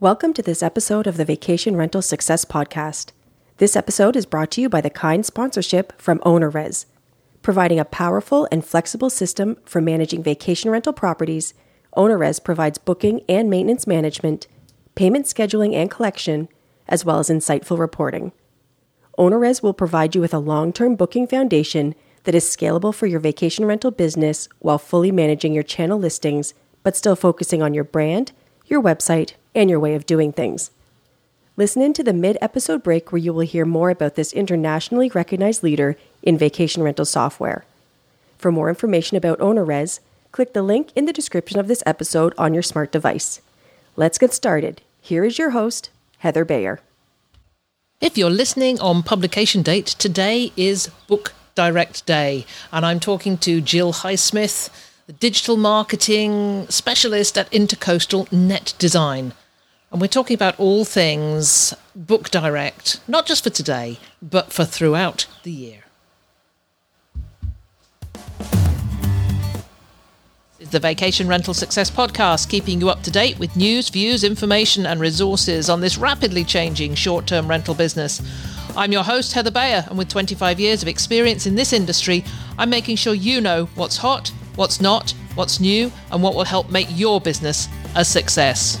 Welcome to this episode of the Vacation Rental Success Podcast. This episode is brought to you by the kind sponsorship from OwnerRez, providing a powerful and flexible system for managing vacation rental properties. OwnerRez provides booking and maintenance management, payment scheduling and collection, as well as insightful reporting. OwnerRez will provide you with a long term booking foundation that is scalable for your vacation rental business while fully managing your channel listings, but still focusing on your brand, your website, and your way of doing things. Listen in to the mid episode break where you will hear more about this internationally recognized leader in vacation rental software. For more information about OwnerRez, click the link in the description of this episode on your smart device. Let's get started. Here is your host, Heather Bayer. If you're listening on publication date, today is Book Direct Day, and I'm talking to Jill Highsmith, the digital marketing specialist at Intercoastal Net Design. And we're talking about all things Book Direct, not just for today, but for throughout the year. the Vacation Rental Success Podcast, keeping you up to date with news, views, information, and resources on this rapidly changing short term rental business. I'm your host, Heather Bayer, and with 25 years of experience in this industry, I'm making sure you know what's hot, what's not, what's new, and what will help make your business a success.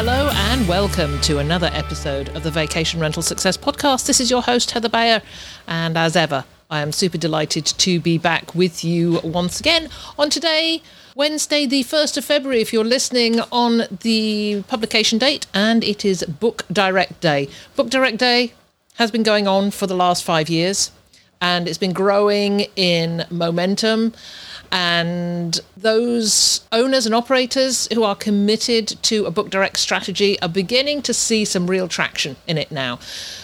Hello and welcome to another episode of the Vacation Rental Success Podcast. This is your host, Heather Bayer, and as ever, I am super delighted to be back with you once again on today, Wednesday, the 1st of February, if you're listening on the publication date, and it is Book Direct Day. Book Direct Day has been going on for the last five years, and it's been growing in momentum and those owners and operators who are committed to a book direct strategy are beginning to see some real traction in it now.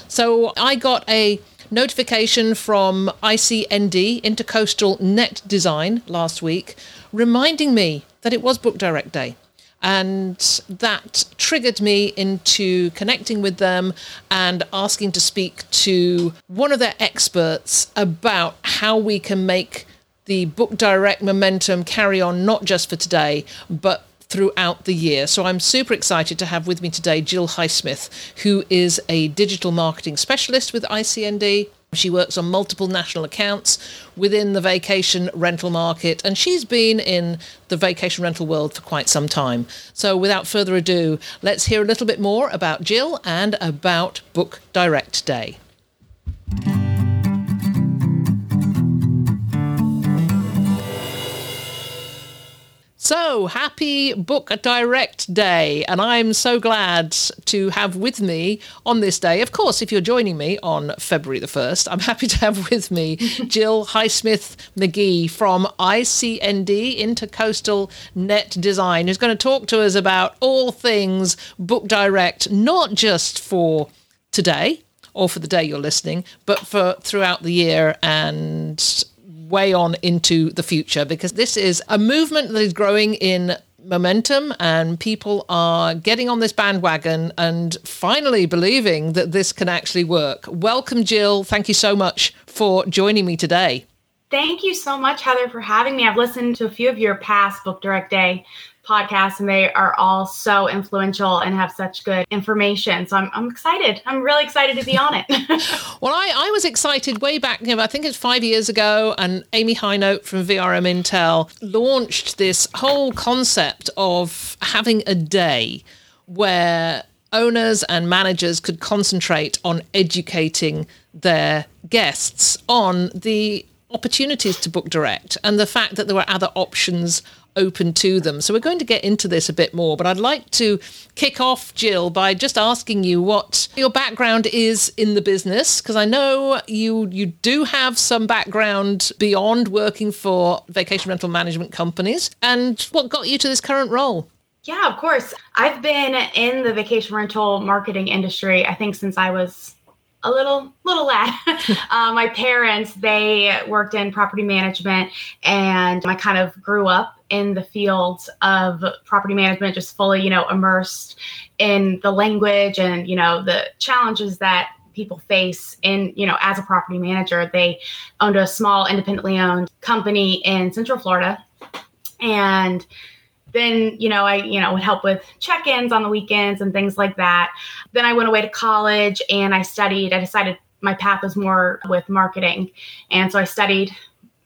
So I got a notification from ICND, Intercoastal Net Design, last week, reminding me that it was Book Direct Day. And that triggered me into connecting with them and asking to speak to one of their experts about how we can make the book direct momentum carry on not just for today, but throughout the year. So I'm super excited to have with me today Jill Highsmith, who is a digital marketing specialist with ICND. She works on multiple national accounts within the vacation rental market, and she's been in the vacation rental world for quite some time. So, without further ado, let's hear a little bit more about Jill and about Book Direct Day. So, happy Book Direct Day. And I'm so glad to have with me on this day. Of course, if you're joining me on February the 1st, I'm happy to have with me Jill Highsmith McGee from ICND, Intercoastal Net Design, who's going to talk to us about all things Book Direct, not just for today or for the day you're listening, but for throughout the year and way on into the future because this is a movement that is growing in momentum and people are getting on this bandwagon and finally believing that this can actually work. Welcome, Jill. Thank you so much for joining me today. Thank you so much, Heather, for having me. I've listened to a few of your past Book Direct Day podcasts and they are all so influential and have such good information. So I'm, I'm excited. I'm really excited to be on it. well, I, I was excited way back, you know, I think it's five years ago, and Amy Hinote from VRM Intel launched this whole concept of having a day where owners and managers could concentrate on educating their guests on the opportunities to book direct and the fact that there were other options open to them. So we're going to get into this a bit more, but I'd like to kick off, Jill, by just asking you what your background is in the business, because I know you you do have some background beyond working for vacation rental management companies, and what got you to this current role. Yeah, of course. I've been in the vacation rental marketing industry, I think, since I was a little little lad. uh, my parents they worked in property management, and I kind of grew up in the field of property management, just fully, you know, immersed in the language and, you know, the challenges that people face in, you know, as a property manager. They owned a small independently owned company in Central Florida. And then, you know, I, you know, would help with check-ins on the weekends and things like that. Then I went away to college and I studied, I decided my path was more with marketing. And so I studied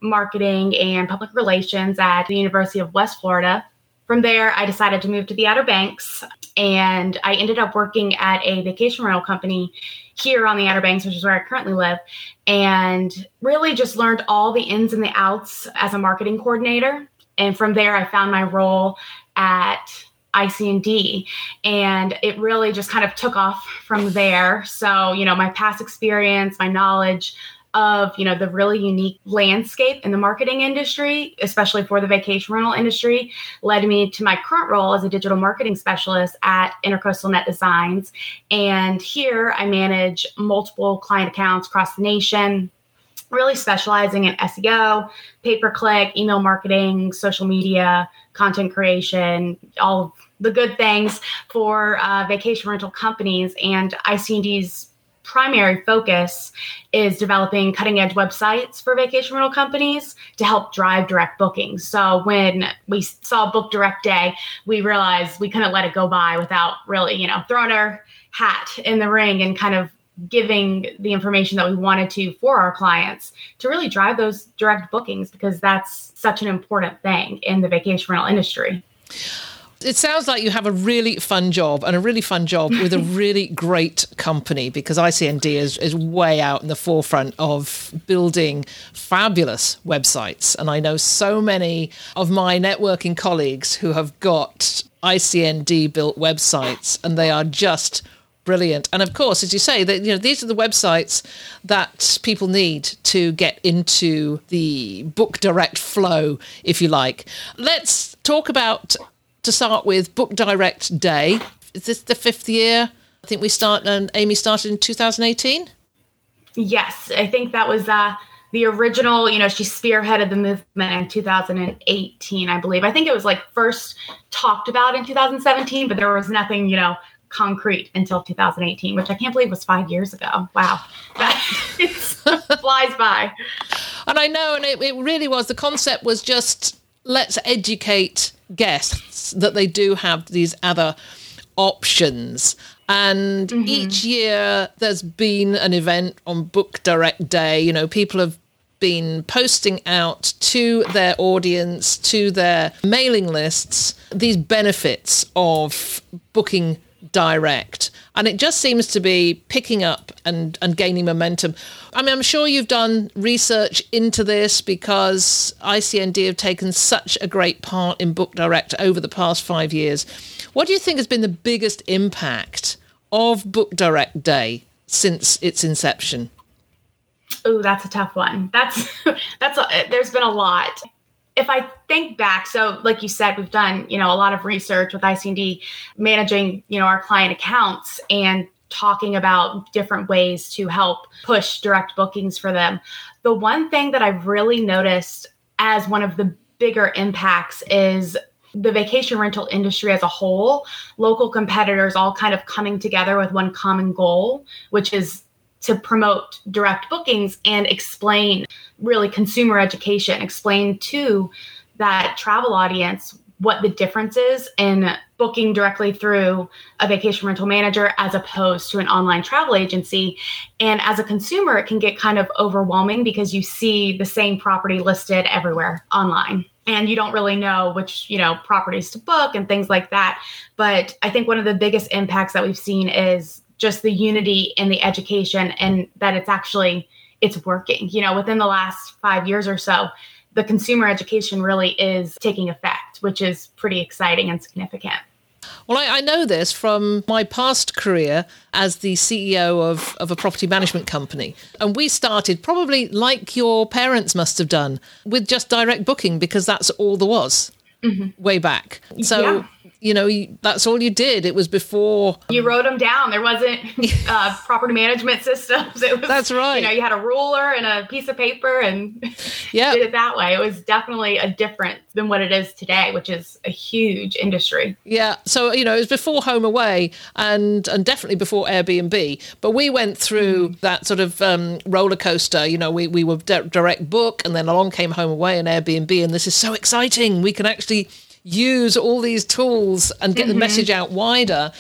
marketing and public relations at the University of West Florida. From there, I decided to move to the Outer Banks and I ended up working at a vacation rental company here on the Outer Banks, which is where I currently live, and really just learned all the ins and the outs as a marketing coordinator. And from there, I found my role at ICND and it really just kind of took off from there. So, you know, my past experience, my knowledge of, you know, the really unique landscape in the marketing industry, especially for the vacation rental industry, led me to my current role as a digital marketing specialist at Intercoastal Net Designs. And here I manage multiple client accounts across the nation really specializing in SEO, pay per click, email marketing, social media, content creation, all the good things for uh, vacation rental companies. And ICND's primary focus is developing cutting edge websites for vacation rental companies to help drive direct bookings. So when we saw Book Direct Day, we realized we couldn't let it go by without really, you know, throwing our hat in the ring and kind of giving the information that we wanted to for our clients to really drive those direct bookings because that's such an important thing in the vacation rental industry. It sounds like you have a really fun job and a really fun job with a really great company because ICND is, is way out in the forefront of building fabulous websites. And I know so many of my networking colleagues who have got ICND built websites and they are just brilliant. And of course, as you say, that you know these are the websites that people need to get into the book direct flow, if you like. Let's talk about to start with Book Direct Day. Is this the fifth year? I think we start and Amy started in 2018. Yes, I think that was uh, the original. You know, she spearheaded the movement in 2018, I believe. I think it was like first talked about in 2017, but there was nothing, you know, concrete until 2018, which I can't believe was five years ago. Wow, That flies by. And I know, and it, it really was. The concept was just let's educate guests that they do have these other options. And mm-hmm. each year there's been an event on Book Direct Day. You know, people have been posting out to their audience, to their mailing lists, these benefits of booking direct. And it just seems to be picking up and, and gaining momentum. I mean, I'm sure you've done research into this because ICND have taken such a great part in Book Direct over the past five years. What do you think has been the biggest impact of Book Direct Day since its inception? Oh, that's a tough one. That's that's a, there's been a lot if I think back, so like you said, we've done, you know, a lot of research with ICND managing, you know, our client accounts and talking about different ways to help push direct bookings for them. The one thing that I've really noticed as one of the bigger impacts is the vacation rental industry as a whole, local competitors all kind of coming together with one common goal, which is to promote direct bookings and explain really consumer education, explain to that travel audience what the difference is in booking directly through a vacation rental manager as opposed to an online travel agency. And as a consumer, it can get kind of overwhelming because you see the same property listed everywhere online and you don't really know which you know properties to book and things like that but i think one of the biggest impacts that we've seen is just the unity in the education and that it's actually it's working you know within the last five years or so the consumer education really is taking effect which is pretty exciting and significant well, I, I, know this from my past career as the CEO of, of a property management company. And we started probably like your parents must have done with just direct booking because that's all there was mm-hmm. way back. So, yeah. You know, that's all you did. It was before you wrote them down. There wasn't uh, property management systems. It was that's right. You know, you had a ruler and a piece of paper and yeah, did it that way. It was definitely a different than what it is today, which is a huge industry. Yeah. So you know, it was before HomeAway and and definitely before Airbnb. But we went through mm. that sort of um, roller coaster. You know, we we were direct book, and then along came HomeAway and Airbnb, and this is so exciting. We can actually use all these tools and get mm-hmm. the message out wider.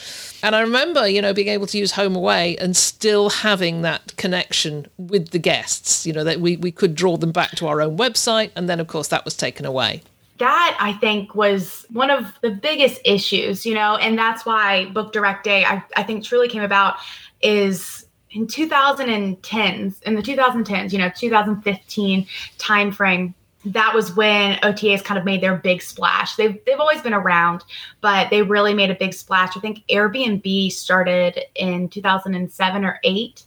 And I remember, you know, being able to use HomeAway and still having that connection with the guests, you know, that we, we could draw them back to our own website. And then, of course, that was taken away. That I think was one of the biggest issues, you know, and that's why Book Direct Day, I, I think, truly came about is in 2010s, in the 2010s, you know, 2015 timeframe that was when OTAs kind of made their big splash. They've they've always been around, but they really made a big splash. I think Airbnb started in 2007 or 8.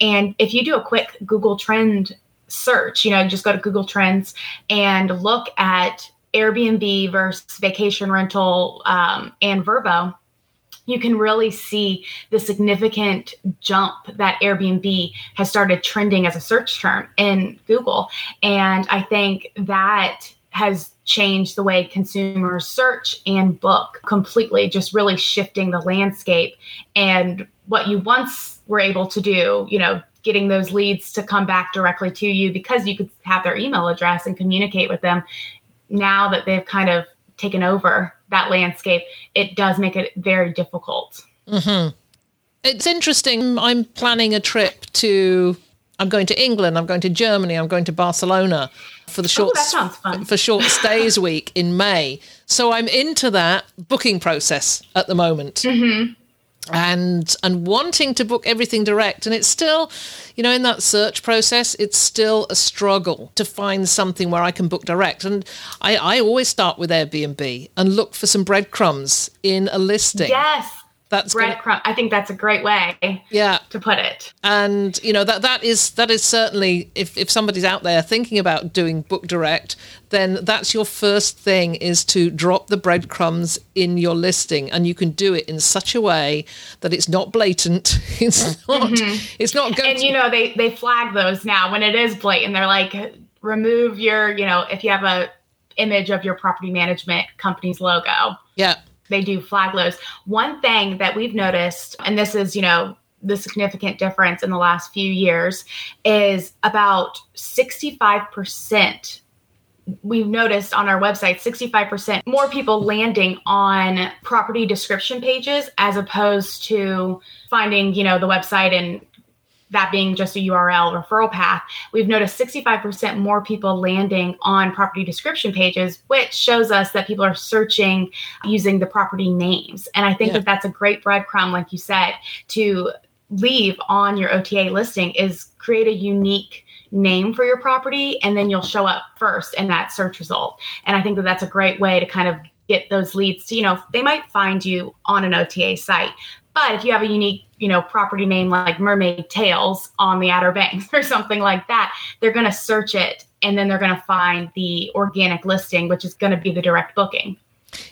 And if you do a quick Google trend search, you know, just go to Google Trends and look at Airbnb versus vacation rental um, and Vrbo you can really see the significant jump that Airbnb has started trending as a search term in Google. And I think that has changed the way consumers search and book completely, just really shifting the landscape. And what you once were able to do, you know, getting those leads to come back directly to you because you could have their email address and communicate with them. Now that they've kind of taken over that landscape, it does make it very difficult. Mm-hmm. It's interesting. I'm planning a trip to. I'm going to England. I'm going to Germany. I'm going to Barcelona for the short oh, for short stays week in May. So I'm into that booking process at the moment. Mm-hmm and and wanting to book everything direct. And it's still you know in that search process it's still a struggle to find something where i can book direct. And i i always start with airbnb and look for some breadcrumbs in a listing. Yes that's breadcrumb. I think that's a great way. Yeah. To put it. And you know that that is that is certainly if if somebody's out there thinking about doing book direct, then that's your first thing is to drop the breadcrumbs in your listing, and you can do it in such a way that it's not blatant. It's not. Mm-hmm. It's not going. And you know they they flag those now when it is blatant. They're like remove your you know if you have a image of your property management company's logo. Yeah they do flag lows. One thing that we've noticed, and this is, you know, the significant difference in the last few years, is about 65%. We've noticed on our website 65% more people landing on property description pages as opposed to finding, you know, the website and that being just a URL referral path, we've noticed 65% more people landing on property description pages, which shows us that people are searching using the property names. And I think yeah. that that's a great breadcrumb, like you said, to leave on your OTA listing is create a unique name for your property and then you'll show up first in that search result. And I think that that's a great way to kind of get those leads to, you know, they might find you on an OTA site, but if you have a unique, you know, property name like Mermaid Tails on the Outer Banks or something like that, they're going to search it and then they're going to find the organic listing, which is going to be the direct booking.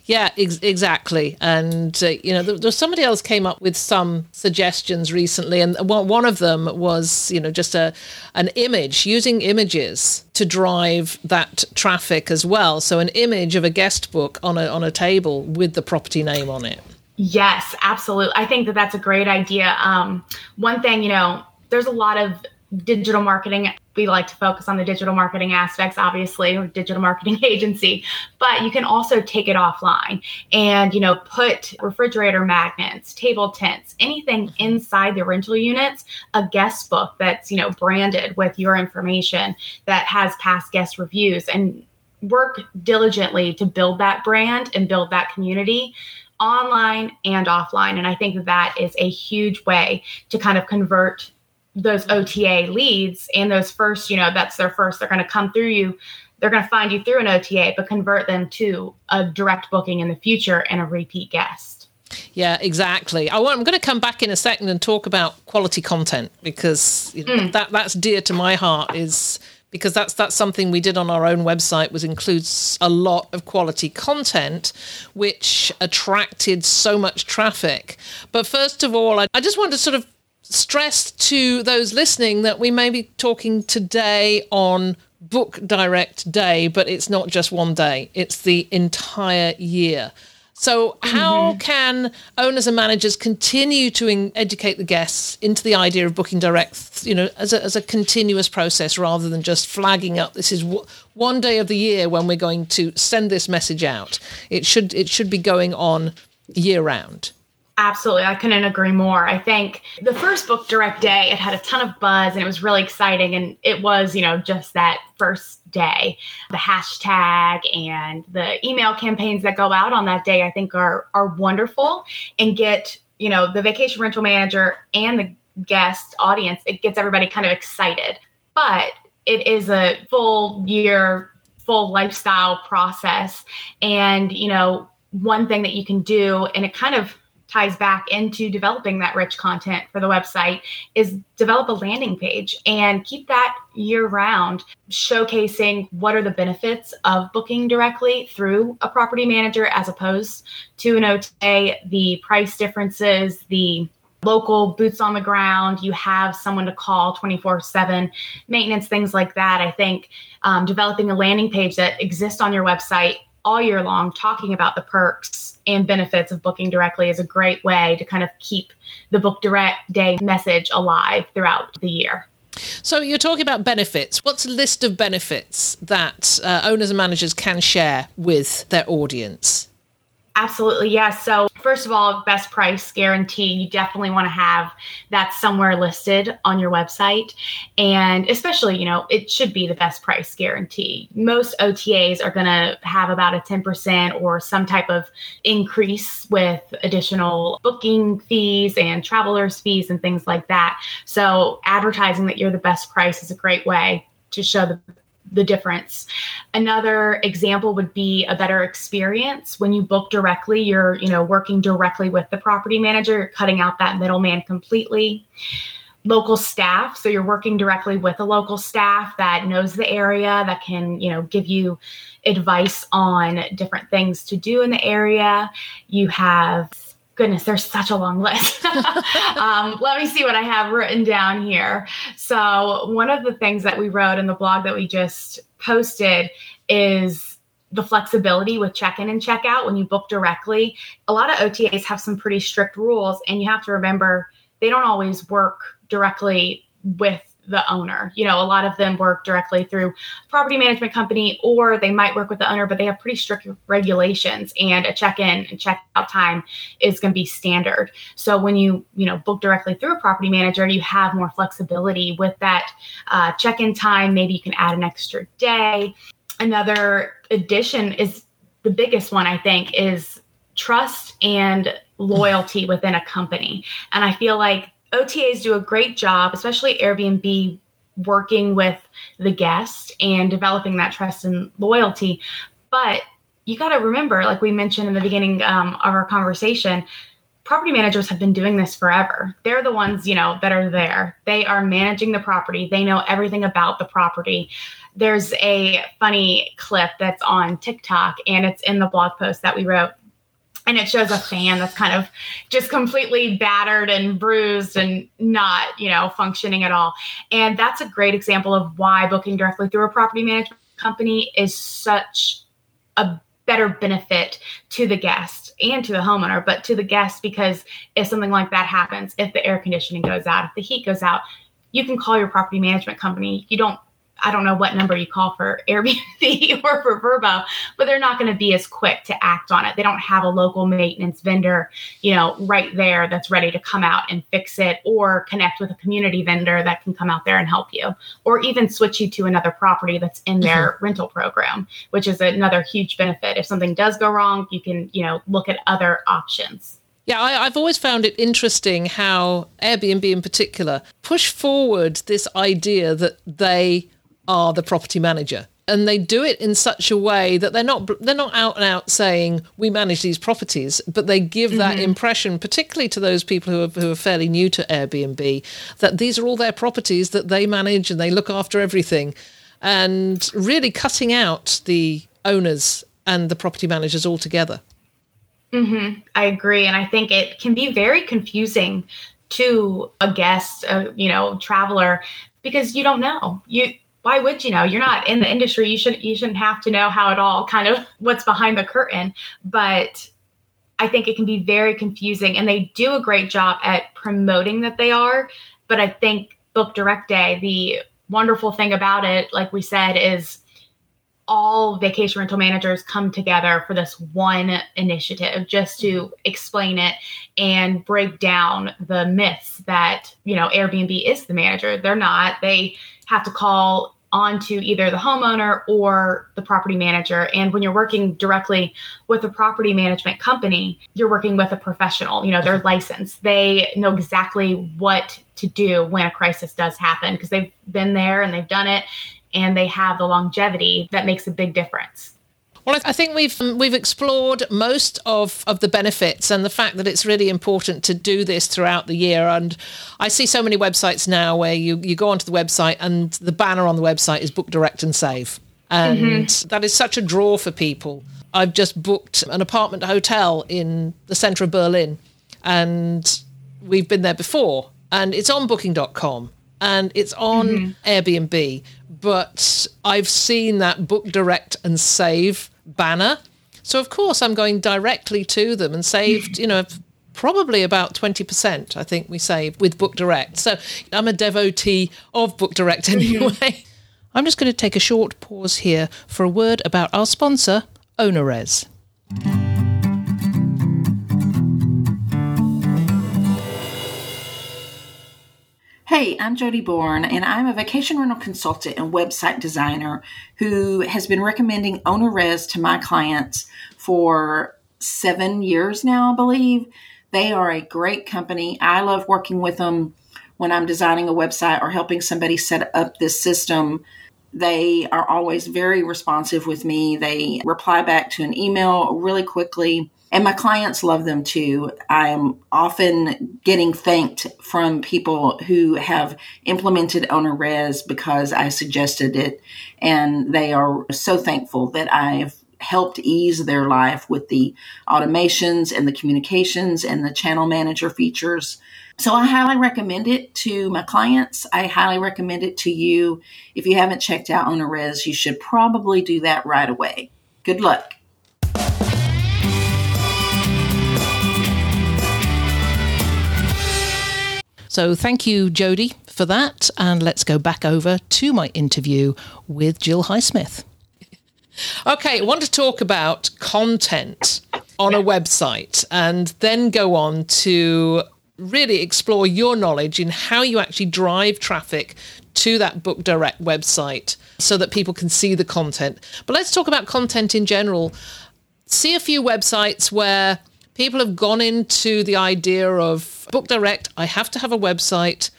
Yeah, ex- exactly. And uh, you know, there, there, somebody else came up with some suggestions recently, and one, one of them was you know just a an image using images to drive that traffic as well. So an image of a guest book on a on a table with the property name on it. Yes, absolutely. I think that that's a great idea. Um, one thing, you know, there's a lot of digital marketing. We like to focus on the digital marketing aspects, obviously, or digital marketing agency, but you can also take it offline and, you know, put refrigerator magnets, table tents, anything inside the rental units, a guest book that's, you know, branded with your information that has past guest reviews and work diligently to build that brand and build that community online and offline. And I think that is a huge way to kind of convert those OTA leads and those first, you know, that's their first, they're going to come through you. They're going to find you through an OTA, but convert them to a direct booking in the future and a repeat guest. Yeah, exactly. I am going to come back in a second and talk about quality content because you know, mm. that that's dear to my heart. Is because that's that's something we did on our own website was includes a lot of quality content which attracted so much traffic. But first of all i, I just want to sort of stress to those listening that we may be talking today on book direct day but it's not just one day. It's the entire year so, how mm-hmm. can owners and managers continue to in- educate the guests into the idea of booking direct, you know, as a, as a continuous process rather than just flagging up this is w- one day of the year when we're going to send this message out? It should it should be going on year round. Absolutely. I couldn't agree more. I think the first book direct day, it had a ton of buzz and it was really exciting. And it was, you know, just that first day. The hashtag and the email campaigns that go out on that day, I think are are wonderful and get, you know, the vacation rental manager and the guest audience, it gets everybody kind of excited. But it is a full year, full lifestyle process. And, you know, one thing that you can do, and it kind of ties back into developing that rich content for the website is develop a landing page and keep that year round showcasing what are the benefits of booking directly through a property manager as opposed to an OTA, the price differences, the local boots on the ground you have someone to call 24 7 maintenance things like that. I think um, developing a landing page that exists on your website all year long talking about the perks and benefits of booking directly is a great way to kind of keep the book direct day message alive throughout the year. So you're talking about benefits. What's a list of benefits that uh, owners and managers can share with their audience? Absolutely, yes. So, first of all, best price guarantee. You definitely want to have that somewhere listed on your website. And especially, you know, it should be the best price guarantee. Most OTAs are going to have about a 10% or some type of increase with additional booking fees and travelers' fees and things like that. So, advertising that you're the best price is a great way to show the the difference. Another example would be a better experience when you book directly. You're, you know, working directly with the property manager, you're cutting out that middleman completely. Local staff, so you're working directly with a local staff that knows the area, that can, you know, give you advice on different things to do in the area. You have goodness, there's such a long list. um, let me see what I have written down here. So, one of the things that we wrote in the blog that we just posted is the flexibility with check in and check out when you book directly. A lot of OTAs have some pretty strict rules, and you have to remember they don't always work directly with the owner. You know, a lot of them work directly through property management company or they might work with the owner, but they have pretty strict regulations and a check-in and check-out time is going to be standard. So when you, you know, book directly through a property manager, you have more flexibility with that uh, check-in time. Maybe you can add an extra day. Another addition is the biggest one, I think, is trust and loyalty within a company. And I feel like OTAs do a great job, especially Airbnb, working with the guest and developing that trust and loyalty. But you got to remember, like we mentioned in the beginning um, of our conversation, property managers have been doing this forever. They're the ones, you know, that are there. They are managing the property. They know everything about the property. There's a funny clip that's on TikTok and it's in the blog post that we wrote and it shows a fan that's kind of just completely battered and bruised and not you know functioning at all. And that's a great example of why booking directly through a property management company is such a better benefit to the guest and to the homeowner but to the guest because if something like that happens if the air conditioning goes out if the heat goes out you can call your property management company. You don't I don't know what number you call for Airbnb or for Vrbo, but they're not going to be as quick to act on it. They don't have a local maintenance vendor, you know, right there that's ready to come out and fix it or connect with a community vendor that can come out there and help you or even switch you to another property that's in their mm-hmm. rental program, which is another huge benefit. If something does go wrong, you can, you know, look at other options. Yeah, I, have always found it interesting how Airbnb in particular push forward this idea that they are the property manager and they do it in such a way that they're not they're not out and out saying we manage these properties but they give mm-hmm. that impression particularly to those people who are, who are fairly new to Airbnb that these are all their properties that they manage and they look after everything and really cutting out the owners and the property managers altogether. Mm-hmm. I agree. And I think it can be very confusing to a guest, a, you know, traveler, because you don't know. You why would you know? You're not in the industry. You shouldn't you shouldn't have to know how it all kind of what's behind the curtain. But I think it can be very confusing and they do a great job at promoting that they are. But I think Book Direct Day, the wonderful thing about it, like we said, is all vacation rental managers come together for this one initiative just to mm-hmm. explain it and break down the myths that you know Airbnb is the manager. They're not. They have to call onto either the homeowner or the property manager. And when you're working directly with a property management company, you're working with a professional. You know, they're licensed. They know exactly what to do when a crisis does happen because they've been there and they've done it and they have the longevity that makes a big difference. Well, I think we've um, we've explored most of, of the benefits and the fact that it's really important to do this throughout the year. And I see so many websites now where you, you go onto the website and the banner on the website is book direct and save. And mm-hmm. that is such a draw for people. I've just booked an apartment hotel in the centre of Berlin and we've been there before and it's on booking.com and it's on mm-hmm. Airbnb but I've seen that book direct and save banner. So of course I'm going directly to them and saved, you know, probably about 20% I think we saved with book direct. So I'm a devotee of book direct anyway. I'm just going to take a short pause here for a word about our sponsor, OwnerRez. Hey, I'm Jody Bourne, and I'm a vacation rental consultant and website designer who has been recommending OwnerRez to my clients for seven years now, I believe. They are a great company. I love working with them when I'm designing a website or helping somebody set up this system. They are always very responsive with me. They reply back to an email really quickly and my clients love them too. I'm often getting thanked from people who have implemented OwnerRez because I suggested it, and they are so thankful that I've helped ease their life with the automations and the communications and the channel manager features. So I highly recommend it to my clients. I highly recommend it to you. If you haven't checked out OwnerRez, you should probably do that right away. Good luck. So thank you, Jody, for that. And let's go back over to my interview with Jill Highsmith. okay, I want to talk about content on a website and then go on to really explore your knowledge in how you actually drive traffic to that book direct website so that people can see the content. But let's talk about content in general. See a few websites where people have gone into the idea of book direct. I have to have a website.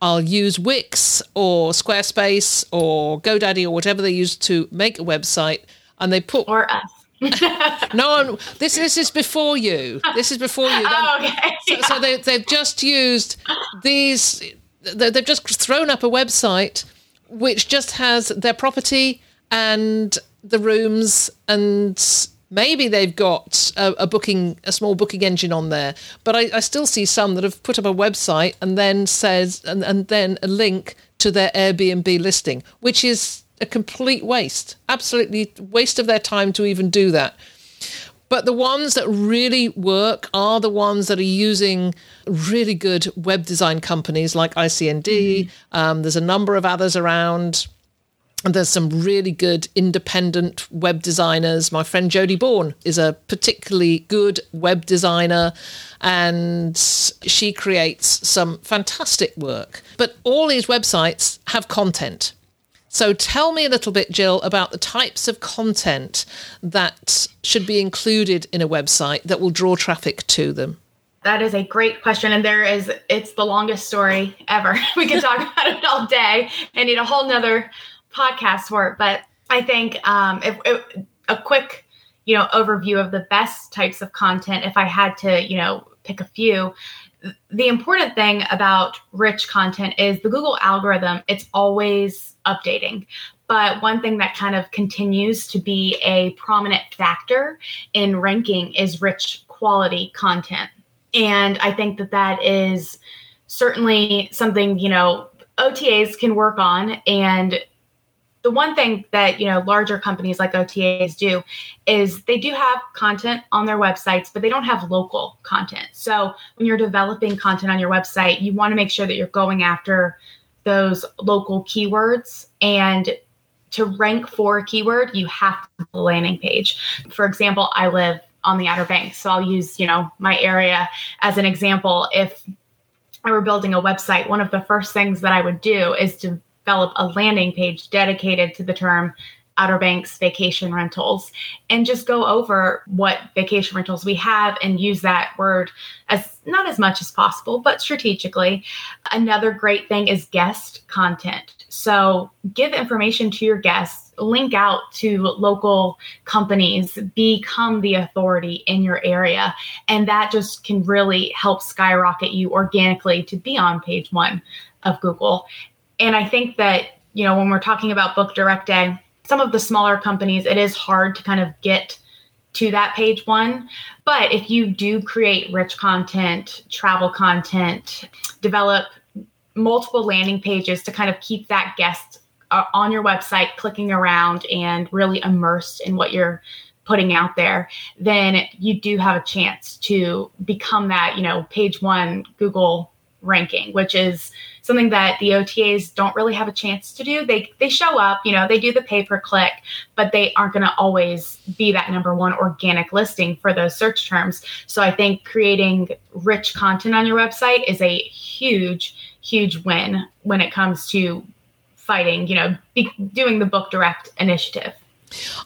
I'll use Wix or Squarespace or GoDaddy or whatever they use to make a website, and they put or us. no, this this is before you. This is before you. oh, okay. So, so, they they've just used these. They've just thrown up a website which just has their property and the rooms and Maybe they've got a, a, booking, a small booking engine on there, but I, I, still see some that have put up a website and then says, and, and then a link to their Airbnb listing, which is a complete waste, absolutely waste of their time to even do that. But the ones that really work are the ones that are using really good web design companies like ICND. Mm-hmm. Um, there's a number of others around. And there's some really good independent web designers. My friend Jody Bourne is a particularly good web designer and she creates some fantastic work. But all these websites have content. So tell me a little bit, Jill, about the types of content that should be included in a website that will draw traffic to them. That is a great question. And there is, it's the longest story ever. We could talk about it all day and need a whole nother podcast for it, but I think um, if, if, a quick, you know, overview of the best types of content, if I had to, you know, pick a few, the important thing about rich content is the Google algorithm, it's always updating. But one thing that kind of continues to be a prominent factor in ranking is rich quality content. And I think that that is certainly something, you know, OTAs can work on. And the one thing that, you know, larger companies like OTAs do is they do have content on their websites, but they don't have local content. So when you're developing content on your website, you want to make sure that you're going after those local keywords and to rank for a keyword, you have to a landing page. For example, I live on the Outer Banks, so I'll use, you know, my area as an example. If I were building a website, one of the first things that I would do is develop a landing page dedicated to the term Outer Banks vacation rentals and just go over what vacation rentals we have and use that word as not as much as possible, but strategically. Another great thing is guest content. So give information to your guests, link out to local companies, become the authority in your area. And that just can really help skyrocket you organically to be on page one of Google. And I think that, you know, when we're talking about Book Direct Day, some of the smaller companies, it is hard to kind of get to that page one. But if you do create rich content, travel content, develop multiple landing pages to kind of keep that guest uh, on your website clicking around and really immersed in what you're putting out there, then you do have a chance to become that, you know, page one Google ranking, which is something that the OTAs don't really have a chance to do. They they show up, you know, they do the pay per click, but they aren't going to always be that number one organic listing for those search terms. So I think creating rich content on your website is a huge huge win when it comes to fighting, you know, be, doing the book direct initiative.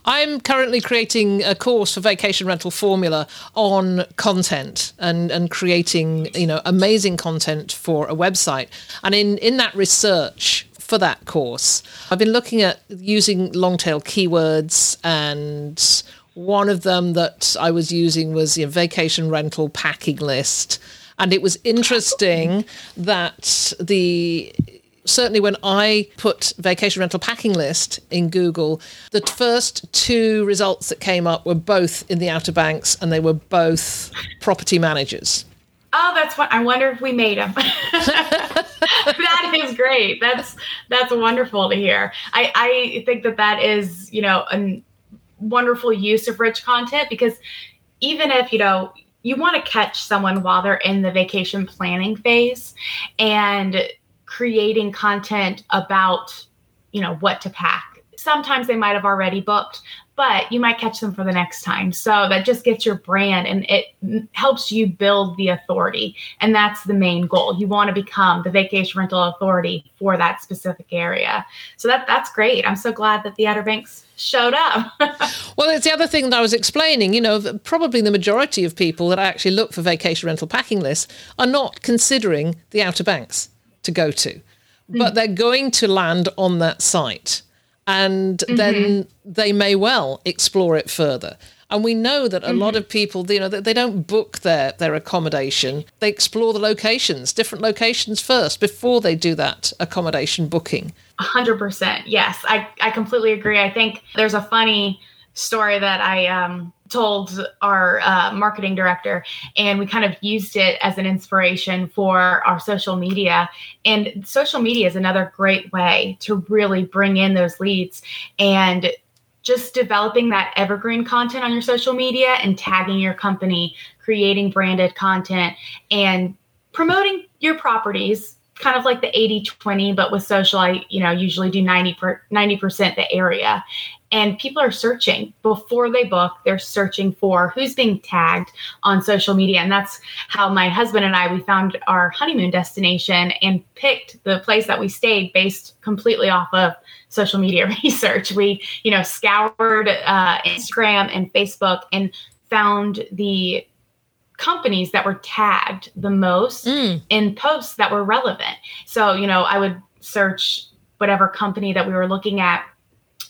I'm currently creating a course for Vacation Rental Formula on content and, and creating, you know, amazing content for a website. And in, in that research for that course, I've been looking at using long tail keywords and one of them that I was using was the vacation rental packing list. And it was interesting that the certainly when I put vacation rental packing list in Google, the first two results that came up were both in the Outer Banks and they were both property managers. Oh, that's what I wonder if we made them. that is great. That's that's wonderful to hear. I I think that that is you know a wonderful use of rich content because even if you know you want to catch someone while they're in the vacation planning phase and creating content about, you know, what to pack. Sometimes they might have already booked, but you might catch them for the next time. So that just gets your brand and it helps you build the authority. And that's the main goal. You want to become the vacation rental authority for that specific area. So that that's great. I'm so glad that the Outer Banks showed up. well, it's the other thing that I was explaining. You know, probably the majority of people that actually look for vacation rental packing lists are not considering the Outer Banks to go to, but mm. they're going to land on that site. And mm-hmm. then they may well explore it further. And we know that a mm-hmm. lot of people, you know, they don't book their, their accommodation. They explore the locations, different locations first before they do that accommodation booking. 100%. Yes, I, I completely agree. I think there's a funny story that I um, told our uh, marketing director, and we kind of used it as an inspiration for our social media. And social media is another great way to really bring in those leads and just developing that evergreen content on your social media and tagging your company, creating branded content, and promoting your properties kind of like the 80 20 but with social i you know usually do 90 per 90% the area and people are searching. Before they book they're searching for who's being tagged on social media. And that's how my husband and i we found our honeymoon destination and picked the place that we stayed based completely off of social media research. We you know scoured uh, instagram and facebook and found the companies that were tagged the most mm. in posts that were relevant. So you know i would search whatever company that we were looking at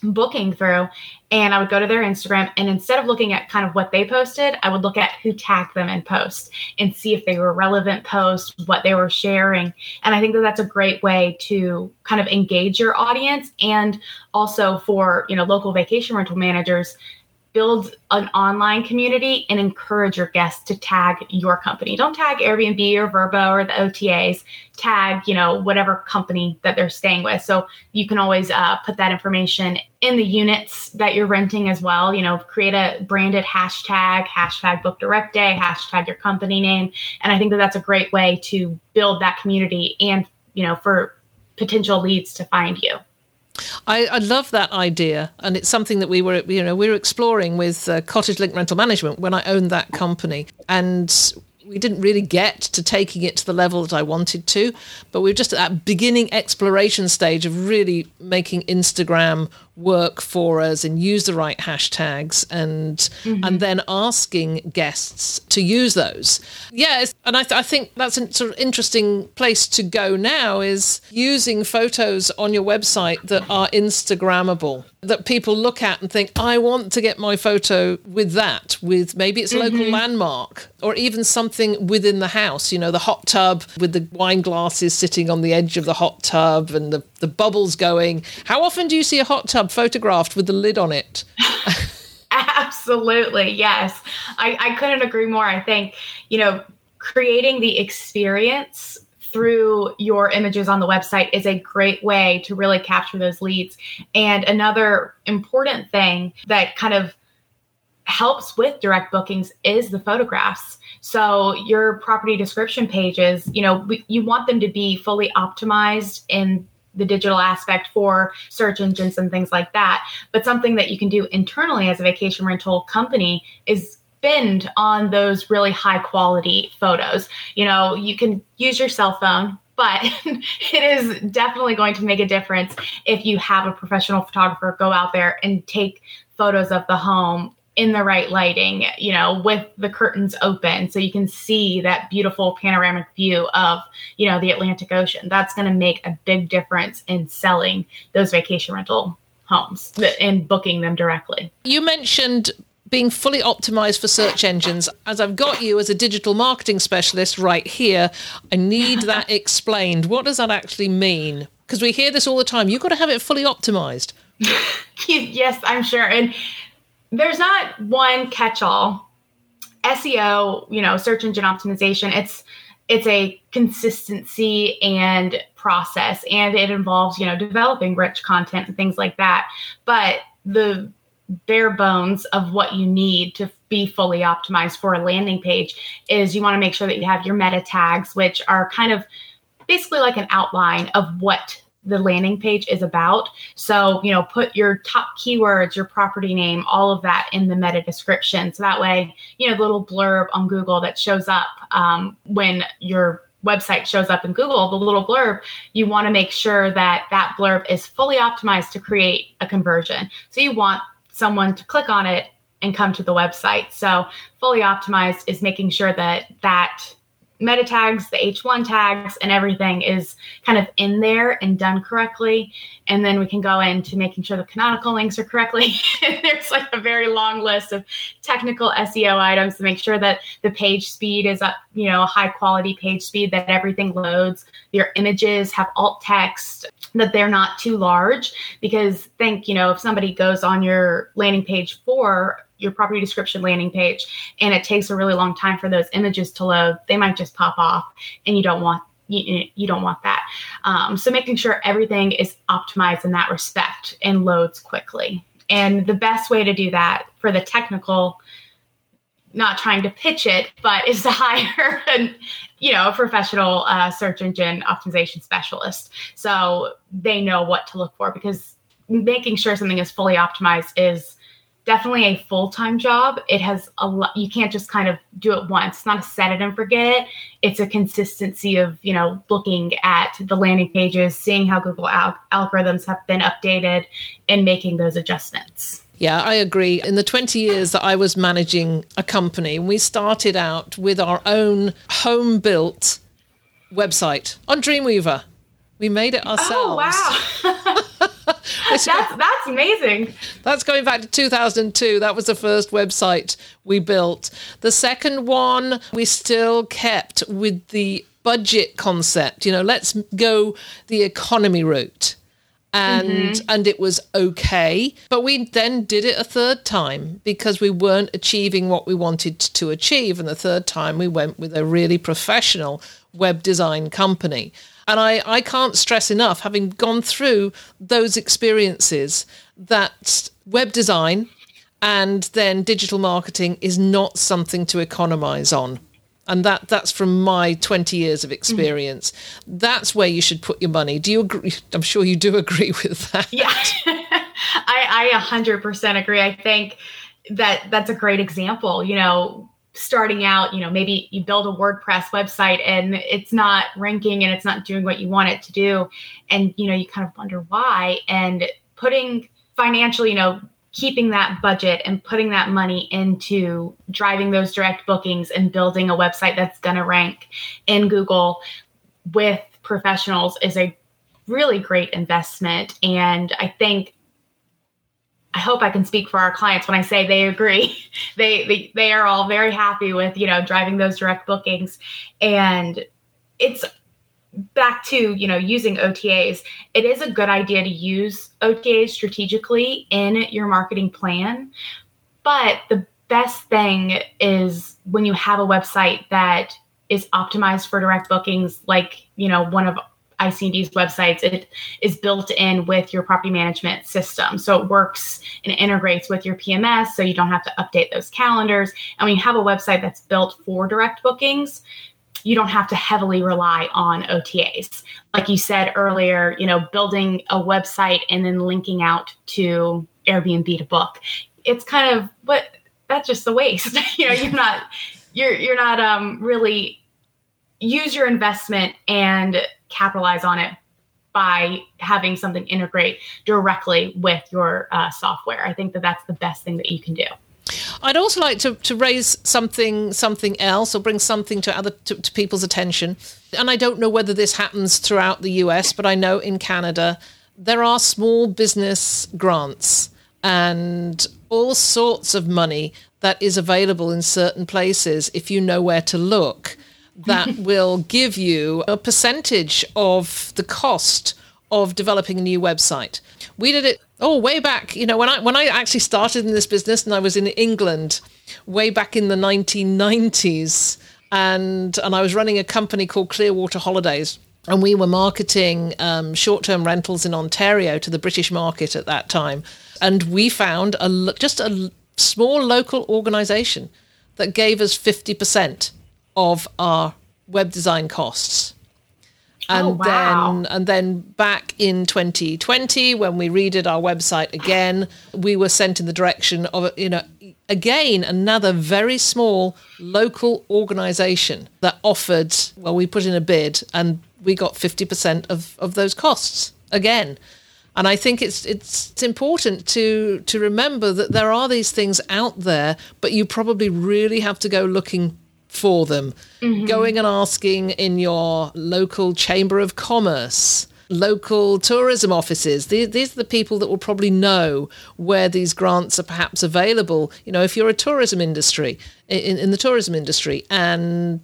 booking through and I would go to their Instagram and instead of looking at kind of what they posted, I would look at who tagged them in posts and see if they were relevant posts, what they were sharing. And I think that that's a great way to kind of engage your audience and also for, you know, local vacation rental managers build an online community and encourage your guests to tag your company. Don't tag Airbnb or Vrbo or the OTAs. Tag, you know, whatever company that they're staying with. So you can always uh, put that information in the units that you're renting as well. You know, create a branded hashtag, hashtag book direct day, hashtag your company name. And I think that that's a great way to build that community and, you know, for potential leads to find you. I, I, love that idea, and it's something that we were, you know, we were exploring with uh, Cottage Link Rental Management when I owned that company, and we didn't really get to taking it to the level that I wanted to, but we were just at that beginning exploration stage of really making Instagram work for us and use the right hashtags and mm-hmm. and then asking guests to use those. Yeah, and I, th- I think that's a sort of interesting place to go now is using photos on your website that are Instagrammable that people look at and think, I want to get my photo with that, with maybe it's a local mm-hmm. landmark or even something within the house, you know, the hot tub with the wine glasses sitting on the edge of the hot tub and the, the bubbles going. How often do you see a hot tub photographed with the lid on it? Absolutely, yes. I, I couldn't agree more. I think, you know, creating the experience through your images on the website is a great way to really capture those leads. And another important thing that kind of helps with direct bookings is the photographs. So your property description pages, you know, we, you want them to be fully optimized in the digital aspect for search engines and things like that. But something that you can do internally as a vacation rental company is spend on those really high quality photos. You know, you can use your cell phone, but it is definitely going to make a difference if you have a professional photographer go out there and take photos of the home in the right lighting, you know, with the curtains open so you can see that beautiful panoramic view of, you know, the Atlantic Ocean. That's going to make a big difference in selling those vacation rental homes and booking them directly. You mentioned being fully optimized for search engines. As I've got you as a digital marketing specialist right here, I need that explained. What does that actually mean? Because we hear this all the time. You've got to have it fully optimized. yes, I'm sure. And there's not one catch-all. SEO, you know, search engine optimization, it's it's a consistency and process and it involves, you know, developing rich content and things like that. But the bare bones of what you need to be fully optimized for a landing page is you want to make sure that you have your meta tags, which are kind of basically like an outline of what the landing page is about. So, you know, put your top keywords, your property name, all of that in the meta description. So that way, you know, the little blurb on Google that shows up um, when your website shows up in Google, the little blurb, you want to make sure that that blurb is fully optimized to create a conversion. So you want someone to click on it and come to the website. So fully optimized is making sure that that meta tags, the H1 tags, and everything is kind of in there and done correctly. And then we can go into making sure the canonical links are correctly. There's like a very long list of technical SEO items to make sure that the page speed is up, you know, a high quality page speed, that everything loads, your images have alt text, that they're not too large because think you know if somebody goes on your landing page for your property description landing page and it takes a really long time for those images to load they might just pop off and you don't want you, you don't want that um, so making sure everything is optimized in that respect and loads quickly and the best way to do that for the technical not trying to pitch it, but is to hire an, you know, a professional uh, search engine optimization specialist. So they know what to look for because making sure something is fully optimized is definitely a full-time job. It has a lot, you can't just kind of do it once. It's not a set it and forget it. It's a consistency of, you know, looking at the landing pages, seeing how Google al- algorithms have been updated and making those adjustments. Yeah, I agree. In the 20 years that I was managing a company, we started out with our own home built website on Dreamweaver. We made it ourselves. Oh, wow. that's that's amazing. That's going back to 2002. That was the first website we built. The second one we still kept with the budget concept. You know, let's go the economy route. And mm-hmm. and it was okay, but we then did it a third time because we weren't achieving what we wanted to achieve. And the third time we went with a really professional web design company. And I, I can't stress enough, having gone through those experiences, that web design and then digital marketing is not something to economize on. And that that's from my 20 years of experience. Mm-hmm. That's where you should put your money. Do you agree? I'm sure you do agree with that. Yeah, I, I 100% agree. I think that that's a great example. You know, starting out, you know, maybe you build a WordPress website and it's not ranking and it's not doing what you want it to do. And, you know, you kind of wonder why. And putting financially, you know, keeping that budget and putting that money into driving those direct bookings and building a website that's going to rank in Google with professionals is a really great investment. And I think I hope I can speak for our clients when I say they agree. they, they they are all very happy with you know driving those direct bookings, and it's back to you know using OTAs. It is a good idea to use OTAs strategically in your marketing plan, but the best thing is when you have a website that is optimized for direct bookings, like you know one of ICND's websites, it is built in with your property management system. So it works and integrates with your PMS so you don't have to update those calendars. And when you have a website that's built for direct bookings, you don't have to heavily rely on OTAs. Like you said earlier, you know, building a website and then linking out to Airbnb to book. It's kind of but that's just a waste. you know, you're not you're you're not um really use your investment and capitalize on it by having something integrate directly with your uh, software. I think that that's the best thing that you can do. I'd also like to, to raise something something else or bring something to other to, to people's attention. And I don't know whether this happens throughout the US, but I know in Canada there are small business grants and all sorts of money that is available in certain places if you know where to look that will give you a percentage of the cost of developing a new website. We did it oh way back, you know, when I when I actually started in this business and I was in England way back in the 1990s and and I was running a company called Clearwater Holidays and we were marketing um, short-term rentals in Ontario to the British market at that time and we found a just a small local organization that gave us 50% of our web design costs. Oh, and oh, wow. then and then back in 2020 when we redid our website again, we were sent in the direction of you know again another very small local organization that offered well we put in a bid and we got 50% of of those costs again. And I think it's it's it's important to to remember that there are these things out there, but you probably really have to go looking for them. Mm-hmm. Going and asking in your local chamber of commerce, local tourism offices. These, these, are the people that will probably know where these grants are perhaps available. You know, if you're a tourism industry, in, in the tourism industry, and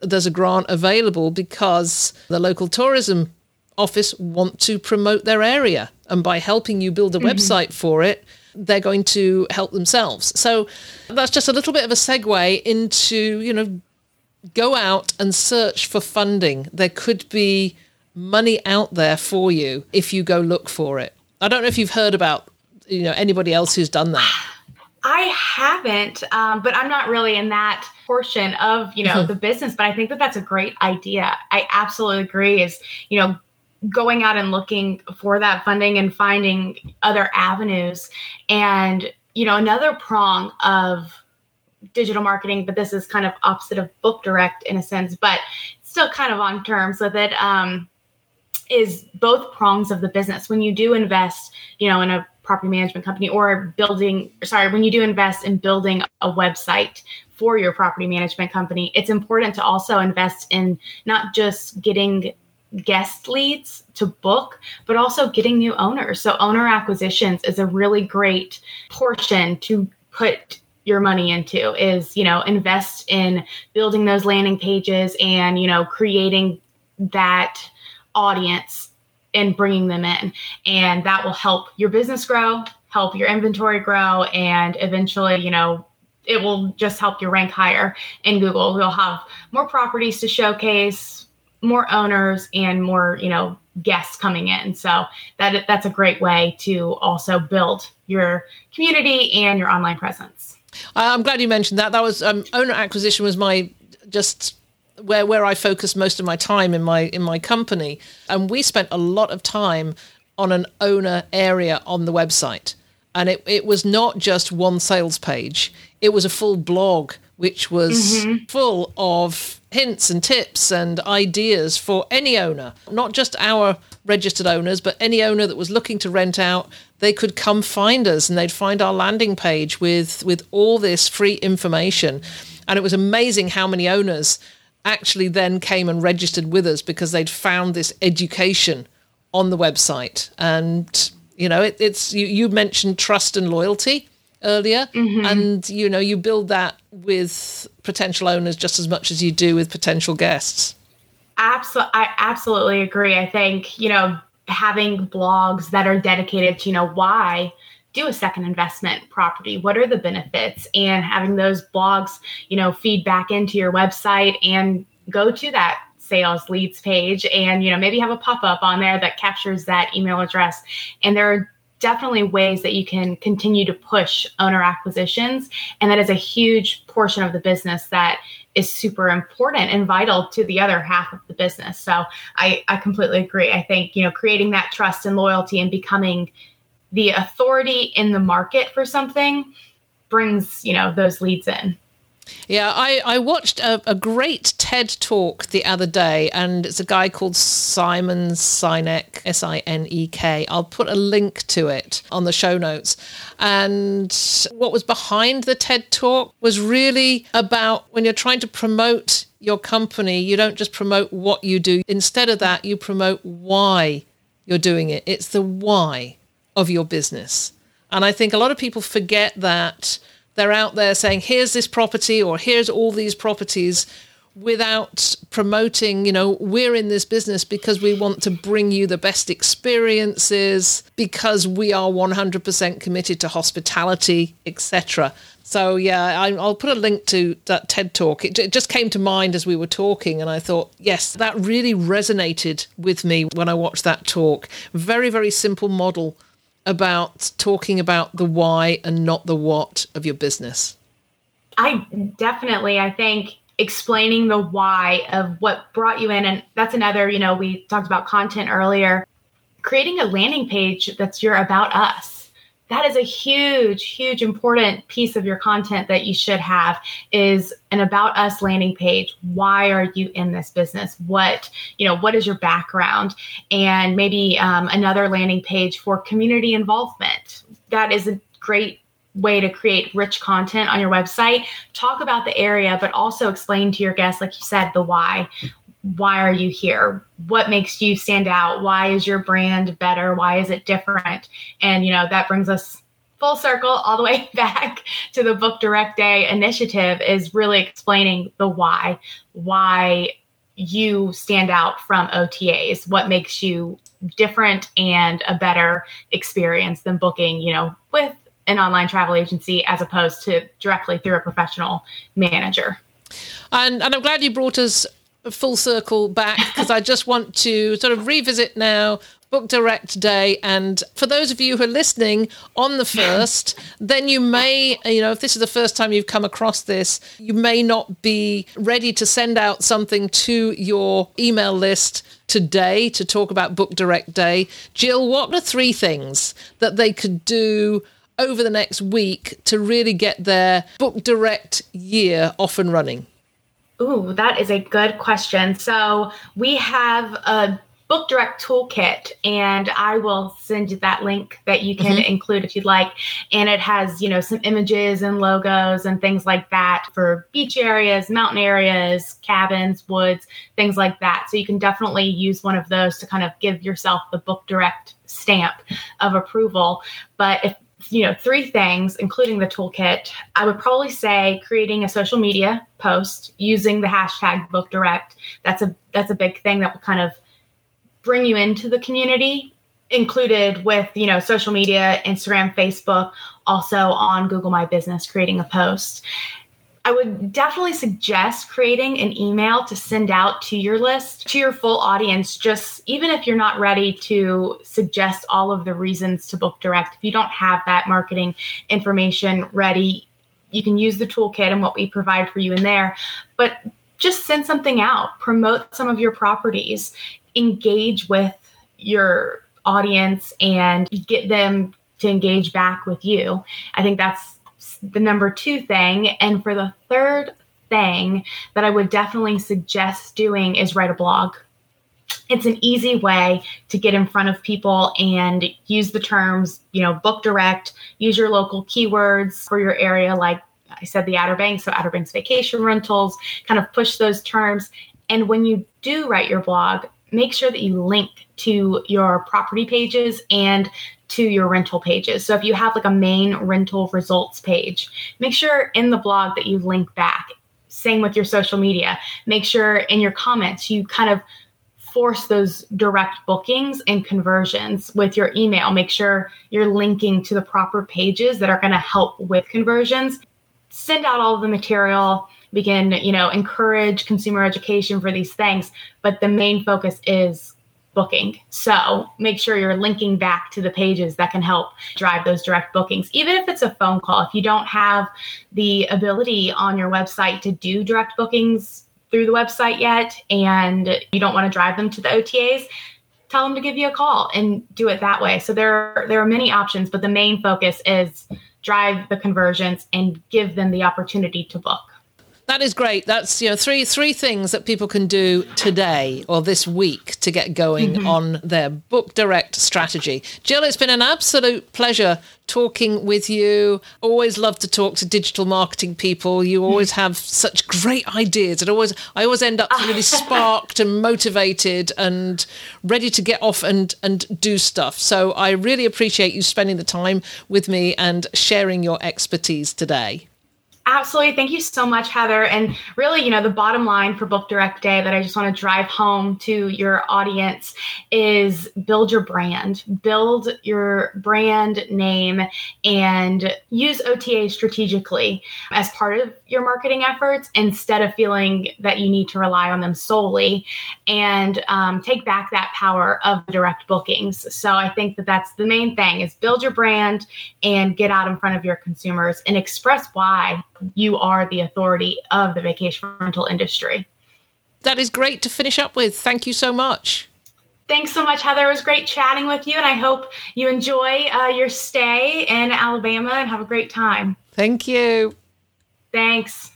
there's a grant available because the local tourism office want to promote their area. And by helping you build a mm-hmm. website for it, they're going to help themselves. So that's just a little bit of a segue into, you know, go out and search for funding. There could be money out there for you if you go look for it. I don't know if you've heard about, you know, anybody else who's done that. I haven't, um, but I'm not really in that portion of you know the business. But I think that that's a great idea. I absolutely agree. Is you know going out and looking for that funding and finding other avenues. And, you know, another prong of digital marketing, but this is kind of opposite of book direct in a sense, but still kind of on terms with it. Um, is both prongs of the business. When you do invest, you know, in a property management company or building, sorry, when you do invest in building a website for your property management company, it's important to also invest in not just getting guest leads to book, but also getting new owners. So, owner acquisitions is a really great portion to put your money into is you know invest in building those landing pages and you know creating that audience and bringing them in and that will help your business grow help your inventory grow and eventually you know it will just help you rank higher in google you'll have more properties to showcase more owners and more, you know, guests coming in. So that that's a great way to also build your community and your online presence. I'm glad you mentioned that. That was um, owner acquisition was my just where where I focused most of my time in my in my company, and we spent a lot of time on an owner area on the website, and it it was not just one sales page; it was a full blog which was mm-hmm. full of hints and tips and ideas for any owner, not just our registered owners, but any owner that was looking to rent out. They could come find us and they'd find our landing page with, with all this free information. And it was amazing how many owners actually then came and registered with us because they'd found this education on the website. And, you know, it, it's you, you mentioned trust and loyalty earlier. Mm-hmm. and you know you build that with potential owners just as much as you do with potential guests. Absolutely i absolutely agree. I think you know having blogs that are dedicated to you know why do a second investment property? What are the benefits? And having those blogs you know feed back into your website and go to that sales leads page and you know maybe have a pop-up on there that captures that email address. And there are definitely ways that you can continue to push owner acquisitions. And that is a huge portion of the business that is super important and vital to the other half of the business. So I, I completely agree. I think, you know, creating that trust and loyalty and becoming the authority in the market for something brings, you know, those leads in. Yeah, I, I watched a, a, great TED talk the other day, and it's a guy called Simon Sinek, S I N E K. I'll put a link to it on the show notes. And what was behind the TED talk was really about when you're trying to promote your company, you don't just promote what you do. Instead of that, you promote why you're doing it. It's the why of your business. And I think a lot of people forget that they're out there saying, here's this property or here's all these properties without promoting, you know, we're in this business because we want to bring you the best experiences, because we are 100% committed to hospitality, etc. So, yeah, I, will put a link to that TED talk. It, it just came to mind as we were talking, and I thought, yes, that really resonated with me when I watched that talk. Very, very simple model about talking about the why and not the what of your business? I definitely, I think explaining the why of what brought you in. And that's another, you know, we talked about content earlier. Creating a landing page that's your about us that is a huge huge important piece of your content that you should have is an about us landing page. Why are you in this business? What you know what is your background? And maybe um, another landing page for community involvement. That is a great way to create rich content on your website. Talk about the area but also explain to your guests like you said the why why are you here? What makes you stand out? Why is your brand better? Why is it different? And you know that brings us full circle all the way back to the book direct day initiative is really explaining the why why you stand out from otas what makes you different and a better experience than booking you know with an online travel agency as opposed to directly through a professional manager. And, and I'm glad you brought us full circle back because I just want to sort of revisit now Book Direct Day. And for those of you who are listening on the first, then you may, you know, if this is the first time you've come across this, you may not be ready to send out something to your email list today to talk about Book Direct Day. Jill, what are three things that they could do? Over the next week to really get their book direct year off and running? Ooh, that is a good question. So we have a Book Direct Toolkit, and I will send you that link that you can mm-hmm. include if you'd like. And it has, you know, some images and logos and things like that for beach areas, mountain areas, cabins, woods, things like that. So you can definitely use one of those to kind of give yourself the Book Direct stamp of approval. But if you know three things including the toolkit. I would probably say creating a social media post using the hashtag book direct that's a that's a big thing that will kind of bring you into the community included with you know social media instagram facebook also on google my business creating a post i would definitely suggest creating an email to send out to your list to your full audience just even if you're not ready to suggest all of the reasons to book direct. If you don't have that marketing information ready you can use the toolkit and what we provide for you in there. But just send something out. Promote some of your properties. Engage with your audience and get them to engage back with you. I think that's the number two thing. And for the third thing that I would definitely suggest doing is write a blog. It's an easy way to get in front of people and use the terms, you know, book direct, use your local keywords for your area, like I said, the Outer Banks, so Outer Banks vacation rentals, kind of push those terms. And when you do write your blog, make sure that you link to your property pages and to your rental pages. So if you have like a main rental results page, make sure in the blog that you link back. Same with your social media. Make sure in your comments you kind of force those direct bookings and conversions with your email. Make sure you're linking to the proper pages that are going to help with conversions. Send out all the material can you know encourage consumer education for these things but the main focus is booking. So make sure you're linking back to the pages that can help drive those direct bookings. Even if it's a phone call if you don't have the ability on your website to do direct bookings through the website yet and you don't want to drive them to the otas tell them to give you a call and do it that way. So there are, there are many options but the main focus is drive the conversions and give them the opportunity to book that is great. That's you know three three things that people can do today or this week to get going mm-hmm. on their book direct strategy. Jill, it's been an absolute pleasure talking with you. Always love to talk to digital marketing people. You always have such great ideas. It always I always end up really sparked and motivated and ready to get off and and do stuff. So I really appreciate you spending the time with me and sharing your expertise today. Absolutely. Thank you so much, Heather. And really, you know, the bottom line for Book Direct Day that I just want to drive home to your audience is build your brand, build your brand name, and use OTA strategically as part of your marketing efforts instead of feeling that you need to rely on them solely and um, take back that power of direct bookings. So I think that that's the main thing is build your brand and get out in front of your consumers and express why you are the authority of the vacation rental industry. That is great to finish up with. Thank you so much. Thanks so much, Heather. It was great chatting with you, and I hope you enjoy uh, your stay in Alabama and have a great time. Thank you. Thanks.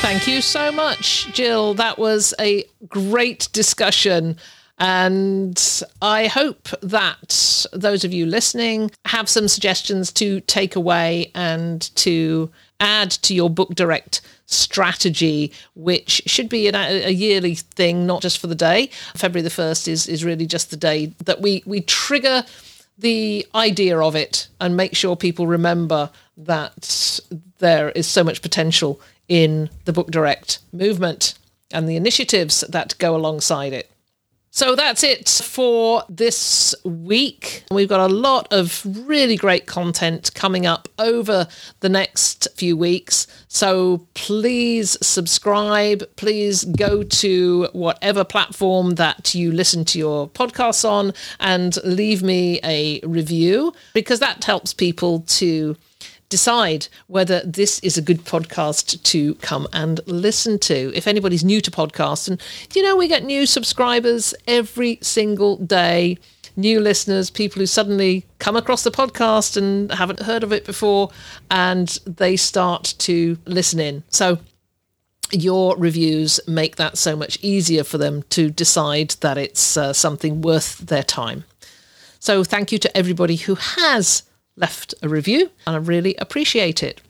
Thank you so much, Jill. That was a great discussion and I hope that those of you listening have some suggestions to take away and to add to your book direct strategy, which should be an, a yearly thing, not just for the day. February the 1st is, is really just the day that we, we trigger the idea of it and make sure people remember that there is so much potential in the book direct movement and the initiatives that go alongside it. So that's it for this week. We've got a lot of really great content coming up over the next few weeks. So please subscribe. Please go to whatever platform that you listen to your podcasts on and leave me a review because that helps people to decide whether this is a good podcast to come and listen to. If anybody's new to podcasts, and you know, we get new subscribers every single day, new listeners, people who suddenly come across the podcast and haven't heard of it before, and they start to listen in. So your reviews make that so much easier for them to decide that it's uh, something worth their time. So thank you to everybody who has left a review, and I really appreciate it.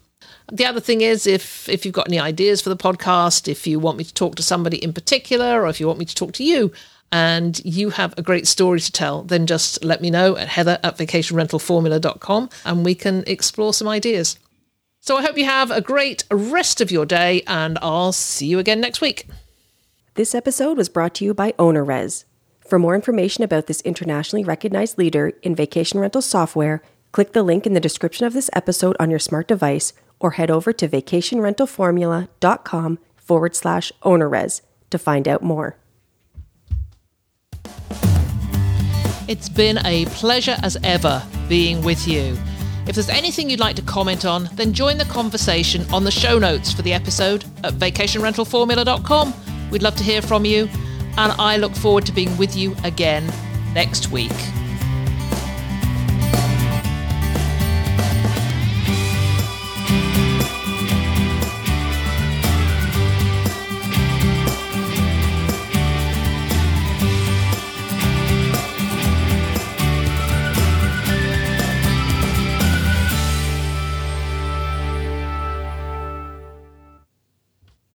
The other thing is, if if you've got any ideas for the podcast, if you want me to talk to somebody in particular, or if you want me to talk to you, and you have a great story to tell, then just let me know at heather at vacationrentalformula.com and we can explore some ideas. So I hope you have a great rest of your day, and I'll see you again next week. This episode was brought to you by OwnerRez. For more information about this internationally recognized leader in vacation rental software, click the link in the description of this episode on your smart device or head over to vacationrentalformula.com forward slash OwnerRez to find out more. It's been a pleasure as ever being with you. If there's anything you'd like to comment on, then join the conversation on the show notes for the episode at vacationrentalformula.com. We'd love to hear from you, and I look forward to being with you again next week.